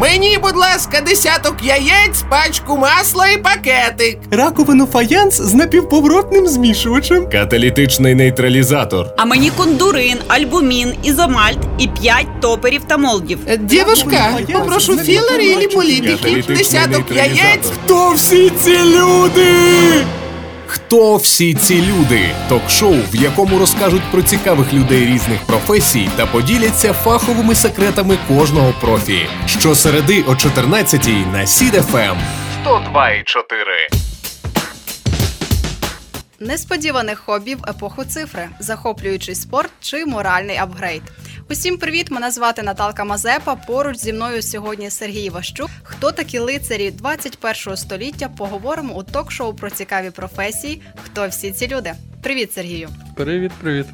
Мені, будь ласка, десяток яєць, пачку масла і пакетик. Раковину фаянс з напівповоротним змішувачем. Каталітичний нейтралізатор. А мені кондурин, альбумін, ізомальт і 5 топерів та молдів. Е, Девушка, попрошу філери і ліполітики, десяток яєць. Хто всі ці люди? Хто всі ці люди? Ток-шоу, в якому розкажуть про цікавих людей різних професій та поділяться фаховими секретами кожного профі. Щосереди о 14-й на Сід-ФМ. 102,4. Несподіване хобі в епоху цифри, захоплюючий спорт чи моральний апгрейд. Усім привіт! Мене звати Наталка Мазепа. Поруч зі мною сьогодні Сергій Ващук. Хто такі лицарі 21-го століття? Поговоримо у ток-шоу про цікаві професії. Хто всі ці люди? Привіт, Сергію! Привіт, привіт.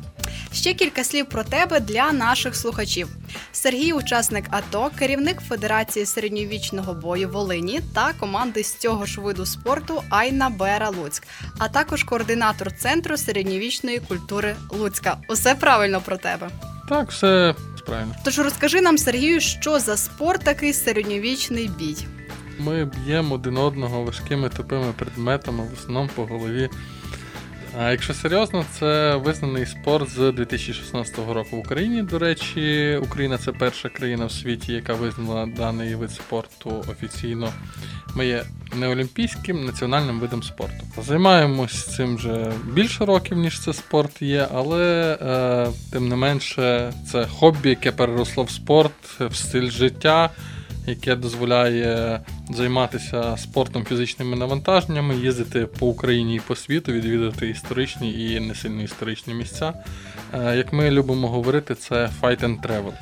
Ще кілька слів про тебе для наших слухачів. Сергій, учасник АТО, керівник Федерації середньовічного бою Волині та команди з цього ж виду спорту Айна Бера Луцьк, а також координатор центру середньовічної культури Луцька. Усе правильно про тебе. Так, все правильно. Тож розкажи нам, Сергію, що за спорт такий середньовічний бій. Ми б'ємо один одного важкими тупими предметами, в основному по голові. А якщо серйозно, це визнаний спорт з 2016 року в Україні. До речі, Україна це перша країна в світі, яка визнала даний вид спорту офіційно. Ми є неолімпійським національним видом спорту. Займаємось цим вже більше років, ніж це спорт є, але е, тим не менше це хобі, яке переросло в спорт, в стиль життя яке дозволяє займатися спортом фізичними навантаженнями, їздити по Україні і по світу, відвідати історичні і не сильно історичні місця. Е, Як ми любимо говорити, це fight and travel.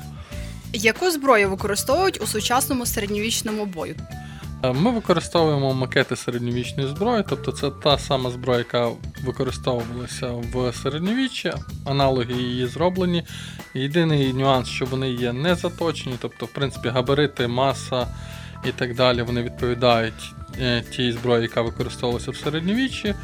Яку зброю використовують у сучасному середньовічному бою? Е, Ми використовуємо макети середньовічної зброї, тобто це та сама зброя, яка використовувалася в середньовіччі, аналоги її зроблені. Єдиний нюанс, що вони є не заточені, тобто, в принципі, габарити, маса і так далі вони відповідають е, тій зброї, яка використовувалася в середньовіччі.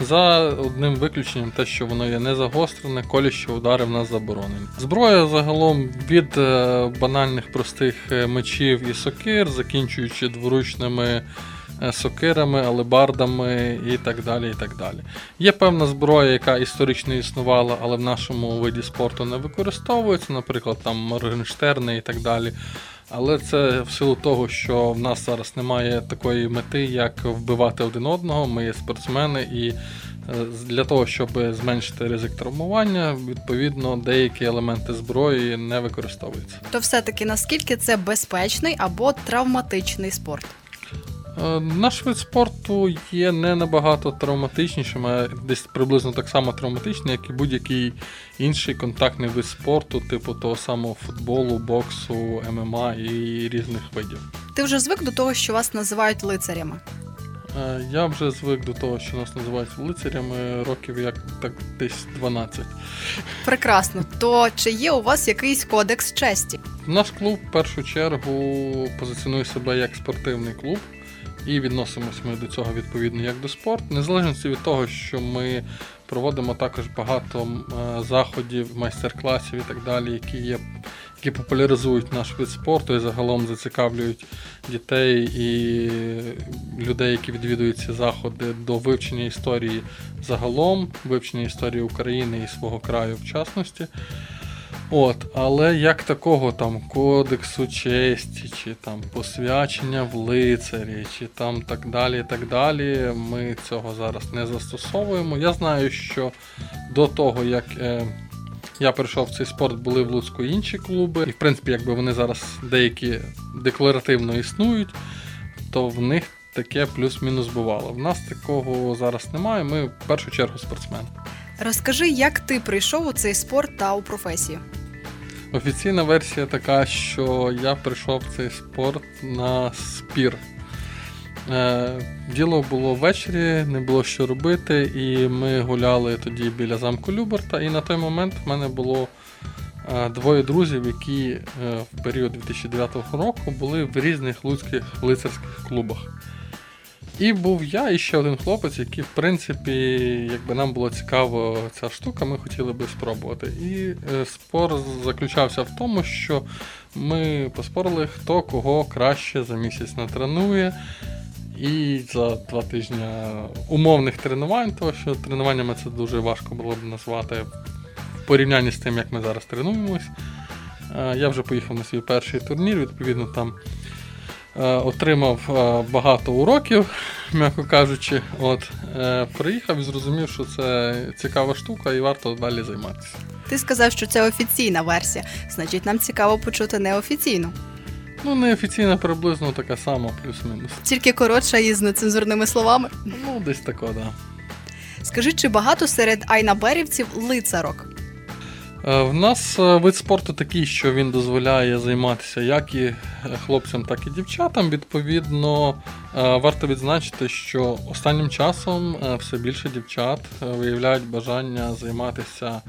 За одним виключенням, те, що воно є не загострене, колючі удари в нас заборонені. Зброя загалом від е, банальних простих е, мечів і сокир, закінчуючи дворучними е, сокирами, алебардами і так далі. і так далі. Є певна зброя, яка історично існувала, але в нашому виді спорту не використовується, наприклад, там Моргенштерни і так далі. Але це в силу того, що в нас зараз немає такої мети, як вбивати один одного. Ми є спортсмени, і е, для того, щоб зменшити ризик травмування, відповідно деякі елементи зброї не використовуються. То все-таки наскільки це безпечний або травматичний спорт? Е, Наш вид спорту є не набагато травматичнішим, а десь приблизно так само травматичний, як і будь-який інший контактний вид спорту, типу того самого футболу, боксу, ММА і різних видів. Ти вже звик до того, що вас називають лицарями. Е, Я вже звик до того, що нас називають лицарями років як так десь 12. Прекрасно. То чи є у вас якийсь кодекс честі? Наш клуб в першу чергу позиціонує себе як спортивний клуб, і відносимось ми до цього відповідно як до спорту, незалежно від того, що ми проводимо також багато е, заходів, майстер-класів і так далі, які є. Які популяризують наш вид спорту і загалом зацікавлюють дітей і людей, які відвідують ці заходи до вивчення історії загалом, вивчення історії України і свого краю в частності. От, але як такого там кодексу честі, чи там посвячення в лицарі, чи там так далі, так далі, ми цього зараз не застосовуємо. Я знаю, що до того, як е, я прийшов в цей спорт, були в Луцьку інші клуби, і в принципі, якби вони зараз деякі декларативно існують, то в них таке плюс-мінус бувало. В нас такого зараз немає. Ми в першу чергу спортсмени. Розкажи, як ти прийшов у цей спорт та у професію? Офіційна версія така, що я прийшов в цей спорт на спір. Е, Діло було ввечері, не було що робити, і ми гуляли тоді біля замку Люберта. І на той момент в мене було е, двоє друзів, які е, в період 2009 року були в різних луцьких лицарських клубах. І був я і ще один хлопець, який, в принципі, якби нам було цікаво ця штука, ми хотіли би спробувати. І е, спор заключався в тому, що ми поспорили, хто кого краще за місяць натренує. І за два тижні умовних тренувань, тому що тренуваннями це дуже важко було б назвати в порівнянні з тим, як ми зараз тренуємось. Е, Я вже поїхав на свій перший турнір, відповідно, там отримав е, багато уроків, м'яко кажучи. От, е, приїхав і зрозумів, що це цікава штука і варто далі займатися. Ти сказав, що це офіційна версія. Значить, нам цікаво почути неофіційну. Ну, неофіційна приблизно така сама, плюс-мінус. Тільки коротша і з нецензурними словами. Ну, десь тако, да. Скажи, чи багато серед айнаберівців лицарок? Е, В нас е, вид спорту такий, що він дозволяє займатися як і е, хлопцям, так і дівчатам. Відповідно, варто відзначити, що останнім часом все більше дівчат виявляють бажання займатися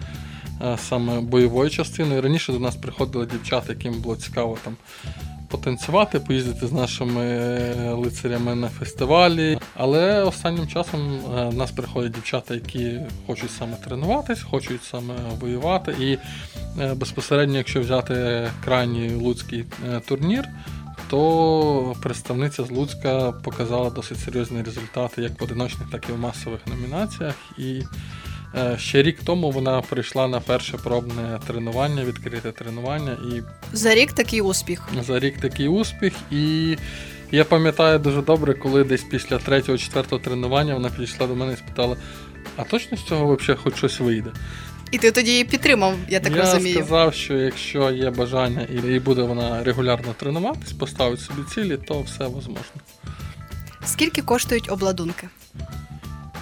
саме бойовою частиною. Раніше до нас приходили дівчата, яким було цікаво там. Потанцювати, поїздити з нашими е, лицарями на фестивалі. Але останнім часом е, в нас приходять дівчата, які хочуть саме тренуватись, хочуть саме воювати. І е, безпосередньо, якщо взяти крайній луцький турнір, то представниця з Луцька показала досить серйозні результати як в одиночних, так і в масових номінаціях. І ще рік тому вона прийшла на перше пробне тренування, відкрите тренування, і За рік такий успіх. за рік такий успіх. І я пам'ятаю дуже добре, коли десь після третього-четвертого тренування вона підійшла до мене і спитала: а точно з цього взагалі хоч щось вийде? І ти тоді її підтримав, я так я розумію. сказав, що якщо є бажання і, і буде вона регулярно тренуватись, поставить собі цілі, то все можливо. Скільки коштують обладунки?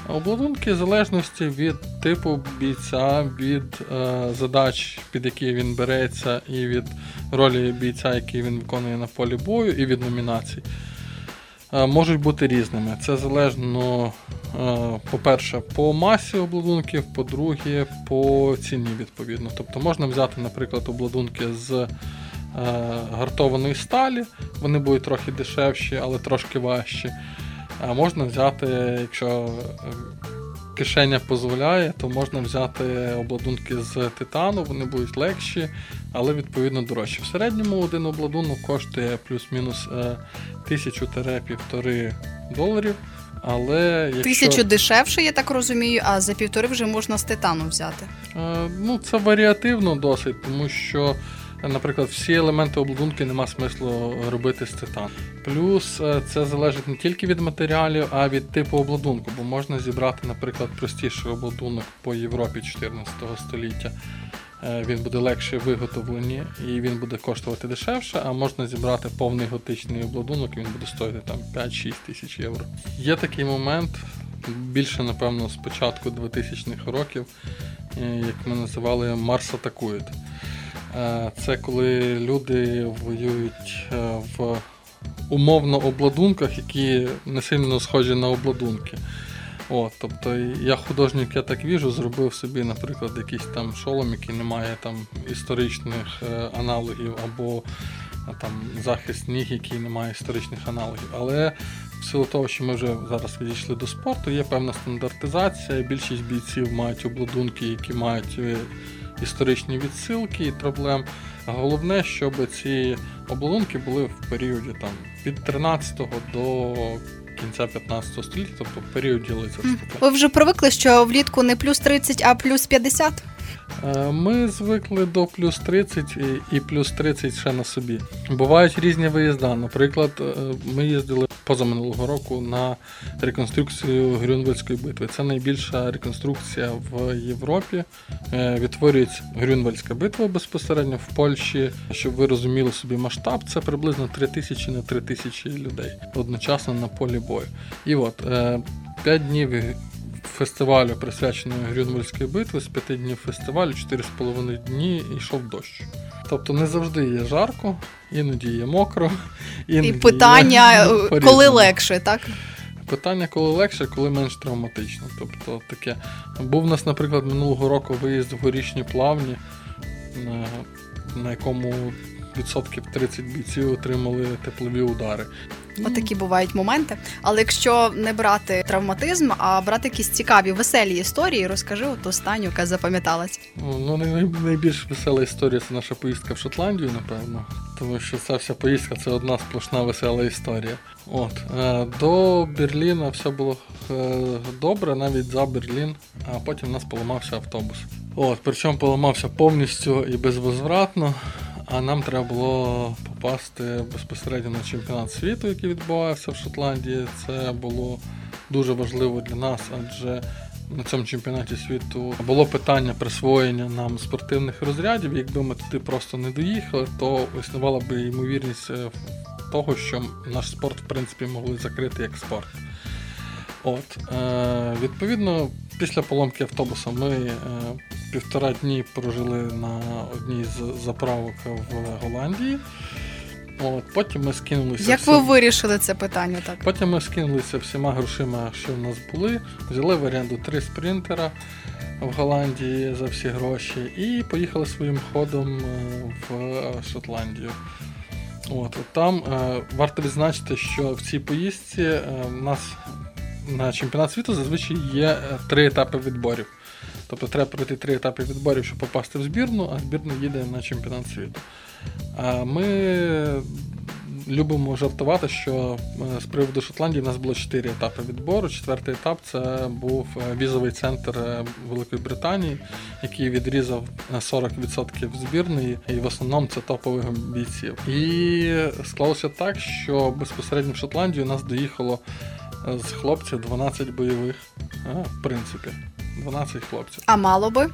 Обладунки в залежності від типу бійця, від е, задач, під які він береться, і від ролі бійця, який він виконує на полі бою, і від номінацій. Е, можуть бути різними. Це залежно, е, по-перше, по масі обладунків, по-друге, по ціні відповідно. Тобто можна взяти, наприклад, обладунки з е, гартованої сталі, вони будуть трохи дешевші, але трошки важчі. А можна взяти, якщо е, кишеня дозволяє, то можна взяти обладунки з титану, вони будуть легші, але відповідно дорожчі. В середньому один обладунок коштує плюс-мінус е, 1000-1,5 доларів. Але якщо... Тисячу дешевше, я так розумію, а за півтори вже можна з титану взяти. Е, Ну, це варіативно досить, тому що, наприклад, всі елементи обладунки нема смислу робити з титану. Плюс е, це залежить не тільки від матеріалів, а від типу обладунку, бо можна зібрати, наприклад, простіший обладунок по Європі 14 століття. Е, Він буде легше виготовлені і він буде коштувати дешевше, а можна зібрати повний готичний обладунок, він буде стоїти там 5-6 тисяч євро. Є такий момент, більше, напевно, з початку 2000-х років, е, як ми називали Марс атакують. Е, Це коли люди воюють е, в умовно обладунках, які не сильно схожі на обладунки. От, тобто я художник, я так віжу, зробив собі, наприклад, якийсь там шолом, який не має там історичних е, аналогів, або там захист ніг, який не має історичних аналогів. Але в силу того, що ми вже зараз відійшли до спорту, є певна стандартизація. Більшість бійців мають обладунки, які мають історичні відсилки і проблем. Головне, щоб ці оболонки були в періоді там від 13 до кінця 15 століття, тобто в періоді лицарства. Ви вже привикли, що влітку не плюс 30, а плюс 50? Е, Ми звикли до плюс 30 і, плюс 30 ще на собі. Бувають різні виїзда. Наприклад, е, ми їздили позаминулого року на реконструкцію Грюнвельської битви. Це найбільша реконструкція в Європі. Е, Відтворюється Грюнвельська битва безпосередньо в Польщі. Щоб ви розуміли собі масштаб, це приблизно 3000 на 3000 людей одночасно на полі бою. І от 5 днів фестивалю, присвяченого Грюнвельській битві, з 5 днів фестивалю, 4,5 дні йшов дощ. Тобто не завжди є жарко, іноді є мокро. Іноді І питання, є е, коли легше, так? Питання, коли легше, коли менш травматично. Тобто таке. Був у нас, наприклад, минулого року виїзд в горішні плавні, на, на якому відсотків 30 бійців отримали теплові удари. Отакі бувають моменти. Але якщо не брати травматизм, а брати якісь цікаві, веселі історії, розкажи от останню, яка запам'яталась. Ну, най- найбільш весела історія це наша поїздка в Шотландію, напевно. Тому що ця вся поїздка це одна сплошна весела історія. От е, до Берліна все було е, добре, навіть за Берлін, а потім у нас поламався автобус. От, причому поламався повністю і безвозвратно. А нам треба було попасти безпосередньо на чемпіонат світу, який відбувався в Шотландії. Це було дуже важливо для нас, адже на цьому чемпіонаті світу було питання присвоєння нам спортивних розрядів. Якби ми туди просто не доїхали, то існувала б ймовірність е, того, що наш спорт, в принципі, могли закрити як спорт. От, е, відповідно, після поломки автобуса ми е, півтора дні прожили на одній з заправок в Голландії. От, потім ми скинулися. Як всі- ви вирішили це питання? Так Потім ми скинулися всіма грошима, що в нас були, взяли в оренду три спринтера в Голландії за всі гроші і поїхали своїм ходом е, в е, Шотландію. От, от там е, варто відзначити, що в цій поїздці е, в нас на чемпіонат світу зазвичай є е, три етапи відборів. Тобто треба пройти три етапи відборів, щоб попасти в збірну, а збірна їде на чемпіонат світу. А ми любимо жартувати, що е, з приводу Шотландії в нас було чотири етапи відбору. Четвертий етап це був е, візовий центр Великої Британії, який відрізав е, 40% збірної, і в основному це топових бійців. І склалося так, що безпосередньо в Шотландію нас доїхало з хлопців 12 бойових, в принципі. 12 хлопців. а мало би?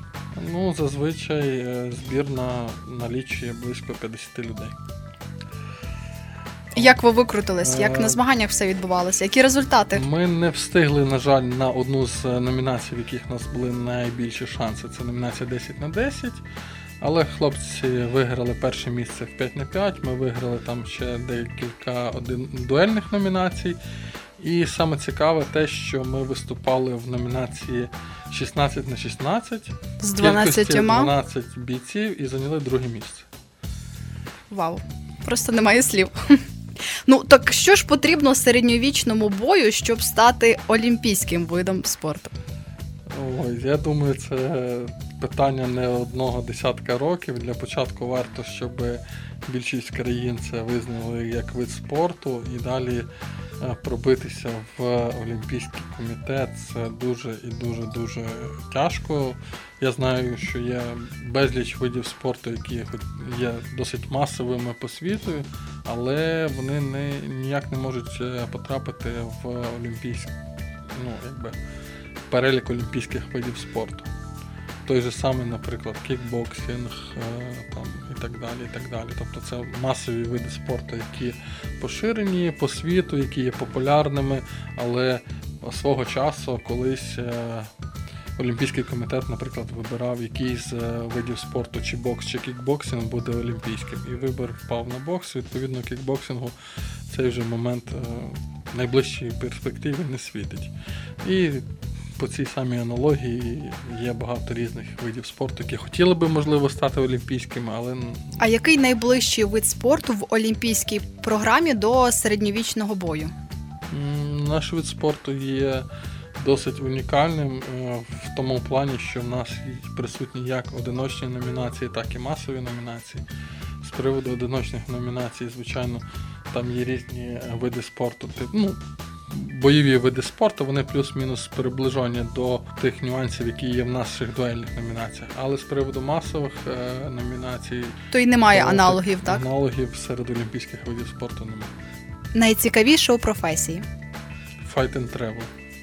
Ну, зазвичай е, збірна налічує близько 50 людей. Як ви викрутились? Як Е, на змаганнях все відбувалося? Які результати? Ми не встигли, на жаль, на одну з е, номінацій, в яких у нас були найбільші шанси. Це номінація 10 на 10. Але хлопці виграли перше місце в 5 на 5. Ми виграли там ще декілька один, дуельних номінацій. І саме цікаве те, що ми виступали в номінації 16 на 16 З 12 12 бійців і зайняли друге місце. Вау, просто немає слів. Ну так що ж потрібно середньовічному бою, щоб стати олімпійським видом спорту? Ой, я думаю, це питання не одного десятка років. Для початку варто, щоб більшість країн це визнали як вид спорту, і далі пробитися в Олімпійський комітет це дуже і дуже дуже тяжко. Я знаю, що є безліч видів спорту, які є досить масовими по світу, але вони не, ніяк не можуть е, потрапити в Олімпійський, ну, якби, перелік олімпійських видів спорту. Той же самий, наприклад, кікбоксинг е, там, і так далі. і так далі. Тобто це масові види спорту, які поширені по світу, які є популярними, але свого часу колись е, Олімпійський комітет, наприклад, вибирав який з е, видів спорту, чи бокс, чи кікбоксинг буде олімпійським. І вибір впав на бокс. Відповідно, кікбоксингу цей вже момент в найближчій перспективі не світить. І по цій самій аналогії є багато різних видів спорту, які хотіли би, можливо, стати олімпійськими, але А який найближчий вид спорту в олімпійській програмі до середньовічного бою? наш вид спорту є досить унікальним е, в тому плані, що в нас присутні як одиночні номінації, так і масові номінації. З приводу одиночних номінацій, звичайно, там є різні е, види спорту. Ну, бойові види спорту, вони плюс-мінус приближені до тих нюансів, які є в наших дуельних номінаціях. Але з приводу масових е, номінацій, То й немає то аналогів, так? Аналогів серед олімпійських видів спорту немає. Найцікавіше у професії. Fight and travel.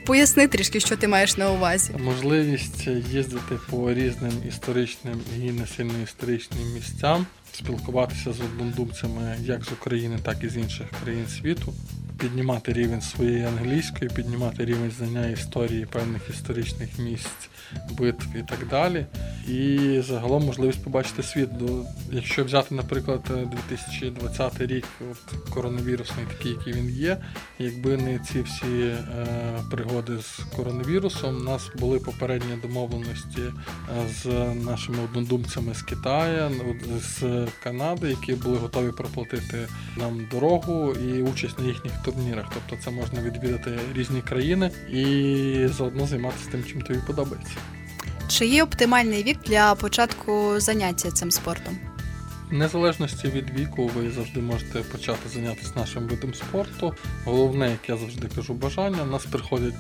Поясни трішки, що ти маєш на увазі. Можливість їздити по різним історичним і не сильно історичним місцям, спілкуватися з однодумцями як з України, так і з інших країн світу. Піднімати рівень своєї англійської, піднімати рівень знання історії певних історичних місць, битв і так далі. І загалом можливість побачити світ. Якщо взяти, наприклад, е, 2020 рік, от коронавірусний, такий, який він є, якби не ці всі е, пригоди з коронавірусом, у нас були попередні домовленості е, з нашими однодумцями з Китаю, з Канади, які були готові проплатити нам дорогу і участь на їхніх турнірах. Тобто це можна відвідати різні країни і заодно займатися тим, чим тобі подобається. Чи є оптимальний вік для початку заняття цим спортом? В незалежності від віку, ви завжди можете почати зайнятися нашим видом спорту. Головне, як я завжди кажу, бажання. У нас приходять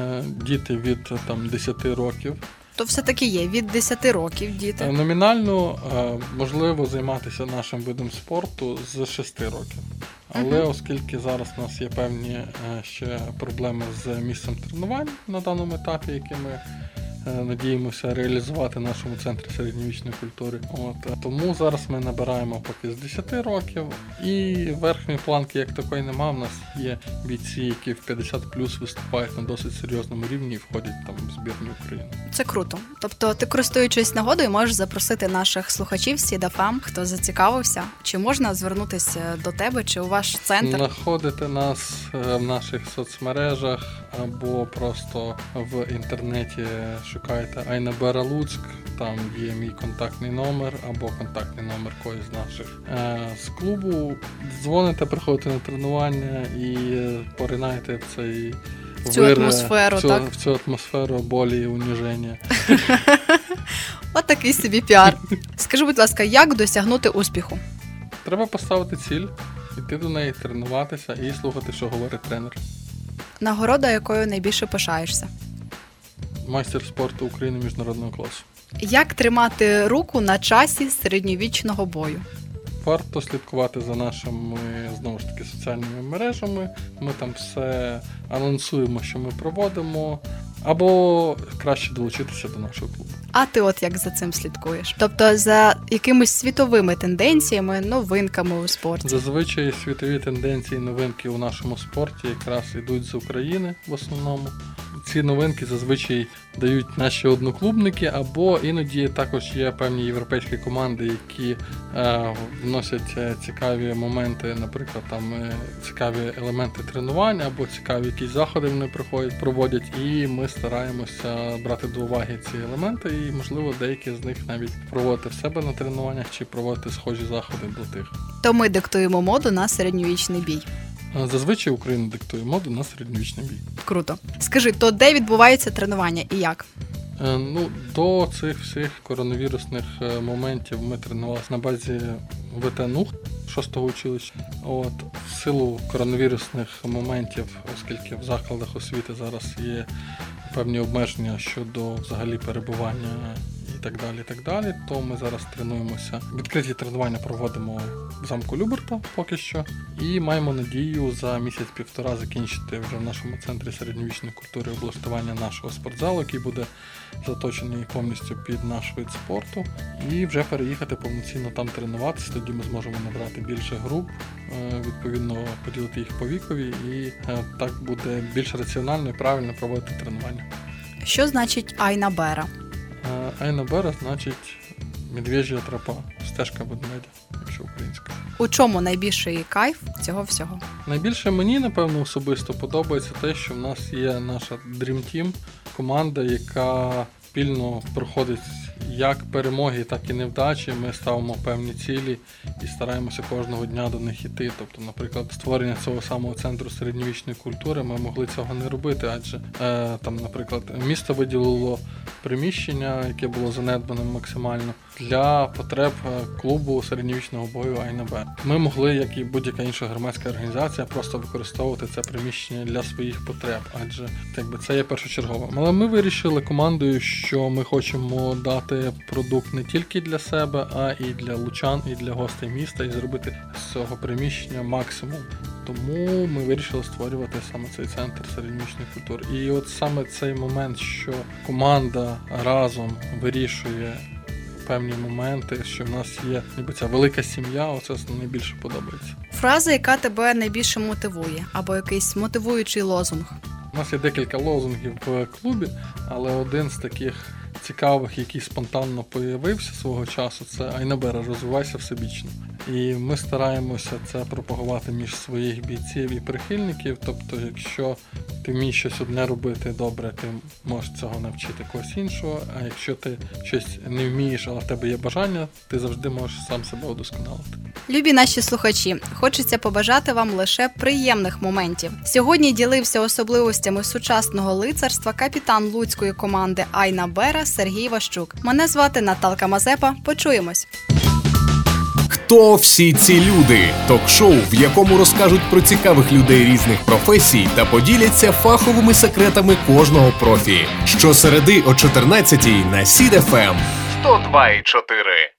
е, діти від е, там 10 років. То все-таки є від 10 років Е, діти. Номінально е, можливо займатися нашим видом спорту з 6 років. Але Мгм. оскільки зараз у нас є певні е, ще проблеми з місцем тренувань на даному етапі, які ми надіємося реалізувати в нашому центрі середньовічної культури. От е, тому зараз ми набираємо поки з 10 років, і верхньої планки як такої нема. У нас є бійці, які в 50 плюс виступають на досить серйозному рівні і входять там в збірні України. Це круто. Тобто, ти користуючись нагодою, можеш запросити наших слухачів Сідафам, хто зацікавився, чи можна звернутися до тебе, чи у ваш центр. Знаходите нас е, в наших соцмережах або просто в інтернеті шукайте Айна Бера Луцьк. Там є мій контактний номер або контактний номер когось з наших е, з клубу. Дзвоните, приходите на тренування і поринаєте в цей В цю вир, атмосферу, в цю, так? в цю атмосферу болі і уніження. От такий собі піар. Скажи, будь ласка, як досягнути успіху? Треба поставити ціль, йти до неї, тренуватися і слухати, що говорить тренер. Нагорода, якою найбільше пишаєшся? Майстер спорту України міжнародного класу. Як тримати руку на часі середньовічного бою? Варто слідкувати за нашими знову ж таки соціальними мережами. Ми там все анонсуємо, що ми проводимо, або краще долучитися до нашого клубу. А ти от як за цим слідкуєш? Тобто за якимись світовими тенденціями, новинками у спорті? Зазвичай світові тенденції, новинки у нашому спорті якраз йдуть з України в основному. Ці новинки зазвичай дають наші одноклубники, або іноді також є певні європейські команди, які е, вносять е, цікаві моменти, наприклад, там е, цікаві елементи тренувань, або цікаві якісь заходи вони приходять, проводять, і ми стараємося брати до уваги ці елементи, і можливо деякі з них навіть проводити в себе на тренуваннях чи проводити схожі заходи до тих. То ми диктуємо моду на середньовічний бій. Зазвичай Україна диктує моду на середньовічний бій. Круто. Скажи, то де відбувається тренування і як? Е, Ну, до цих всіх коронавірусних е, моментів ми тренувалися на базі ВТНУ 6-го училища. От, в силу коронавірусних моментів, оскільки в закладах освіти зараз є певні обмеження щодо взагалі перебування і так далі, і так далі, то ми зараз тренуємося. Відкриті тренування проводимо в замку Люберта поки що. І маємо надію за місяць-півтора закінчити вже в нашому центрі середньовічної культури облаштування нашого спортзалу, який буде заточений повністю під наш вид спорту, і вже переїхати повноцінно там тренуватися. Тоді ми зможемо набрати більше груп, е, відповідно поділити їх по вікові, і е, так буде більш раціонально і правильно проводити тренування. Що значить Айна Бера? Е, Айна Бера значить медвежя тропа, стежка ведмедя, якщо українська. У чому найбільший кайф цього всього? Найбільше мені, напевно, особисто подобається те, що в нас є наша Dream Team, команда, яка спільно проходить як перемоги, так і невдачі. Ми ставимо певні цілі і стараємося кожного дня до них іти. Тобто, наприклад, створення цього самого центру середньовічної культури ми могли цього не робити, адже е, там, наприклад, місто виділило приміщення, яке було занедбаним максимально для потреб е, клубу середньовічного бою АйНБ. Ми могли, як і будь-яка інша громадська організація, просто використовувати це приміщення для своїх потреб, адже якби це є першочерговим. Але ми вирішили командою, що ми хочемо дати продукт не тільки для себе, а і для лучан, і для гостей міста, і зробити з цього приміщення максимум. Тому ми вирішили створювати саме цей центр середньовічної культури. І от саме цей момент, що команда разом вирішує певні моменти, що в нас є ніби ця велика сім'я, оце найбільше подобається. Фраза, яка тебе найбільше мотивує, або якийсь мотивуючий лозунг. У нас є декілька лозунгів в клубі, але один з таких цікавих, який спонтанно появився свого часу, це Айнабера, розвивайся всебічно. І ми стараємося це пропагувати між своїх бійців і прихильників. Тобто, якщо ти вмієш щось одне робити добре, ти можеш цього навчити когось іншого. А якщо ти щось не вмієш, але в тебе є бажання, ти завжди можеш сам себе удосконалити. Любі наші слухачі, хочеться побажати вам лише приємних моментів. Сьогодні ділився особливостями сучасного лицарства капітан луцької команди Айна Бера Сергій Ващук. Мене звати Наталка Мазепа. Почуємось. Хто всі ці люди? Ток-шоу, в якому розкажуть про цікавих людей різних професій та поділяться фаховими секретами кожного профі. Щосереди о 14-й на Сід ФМ 102,4.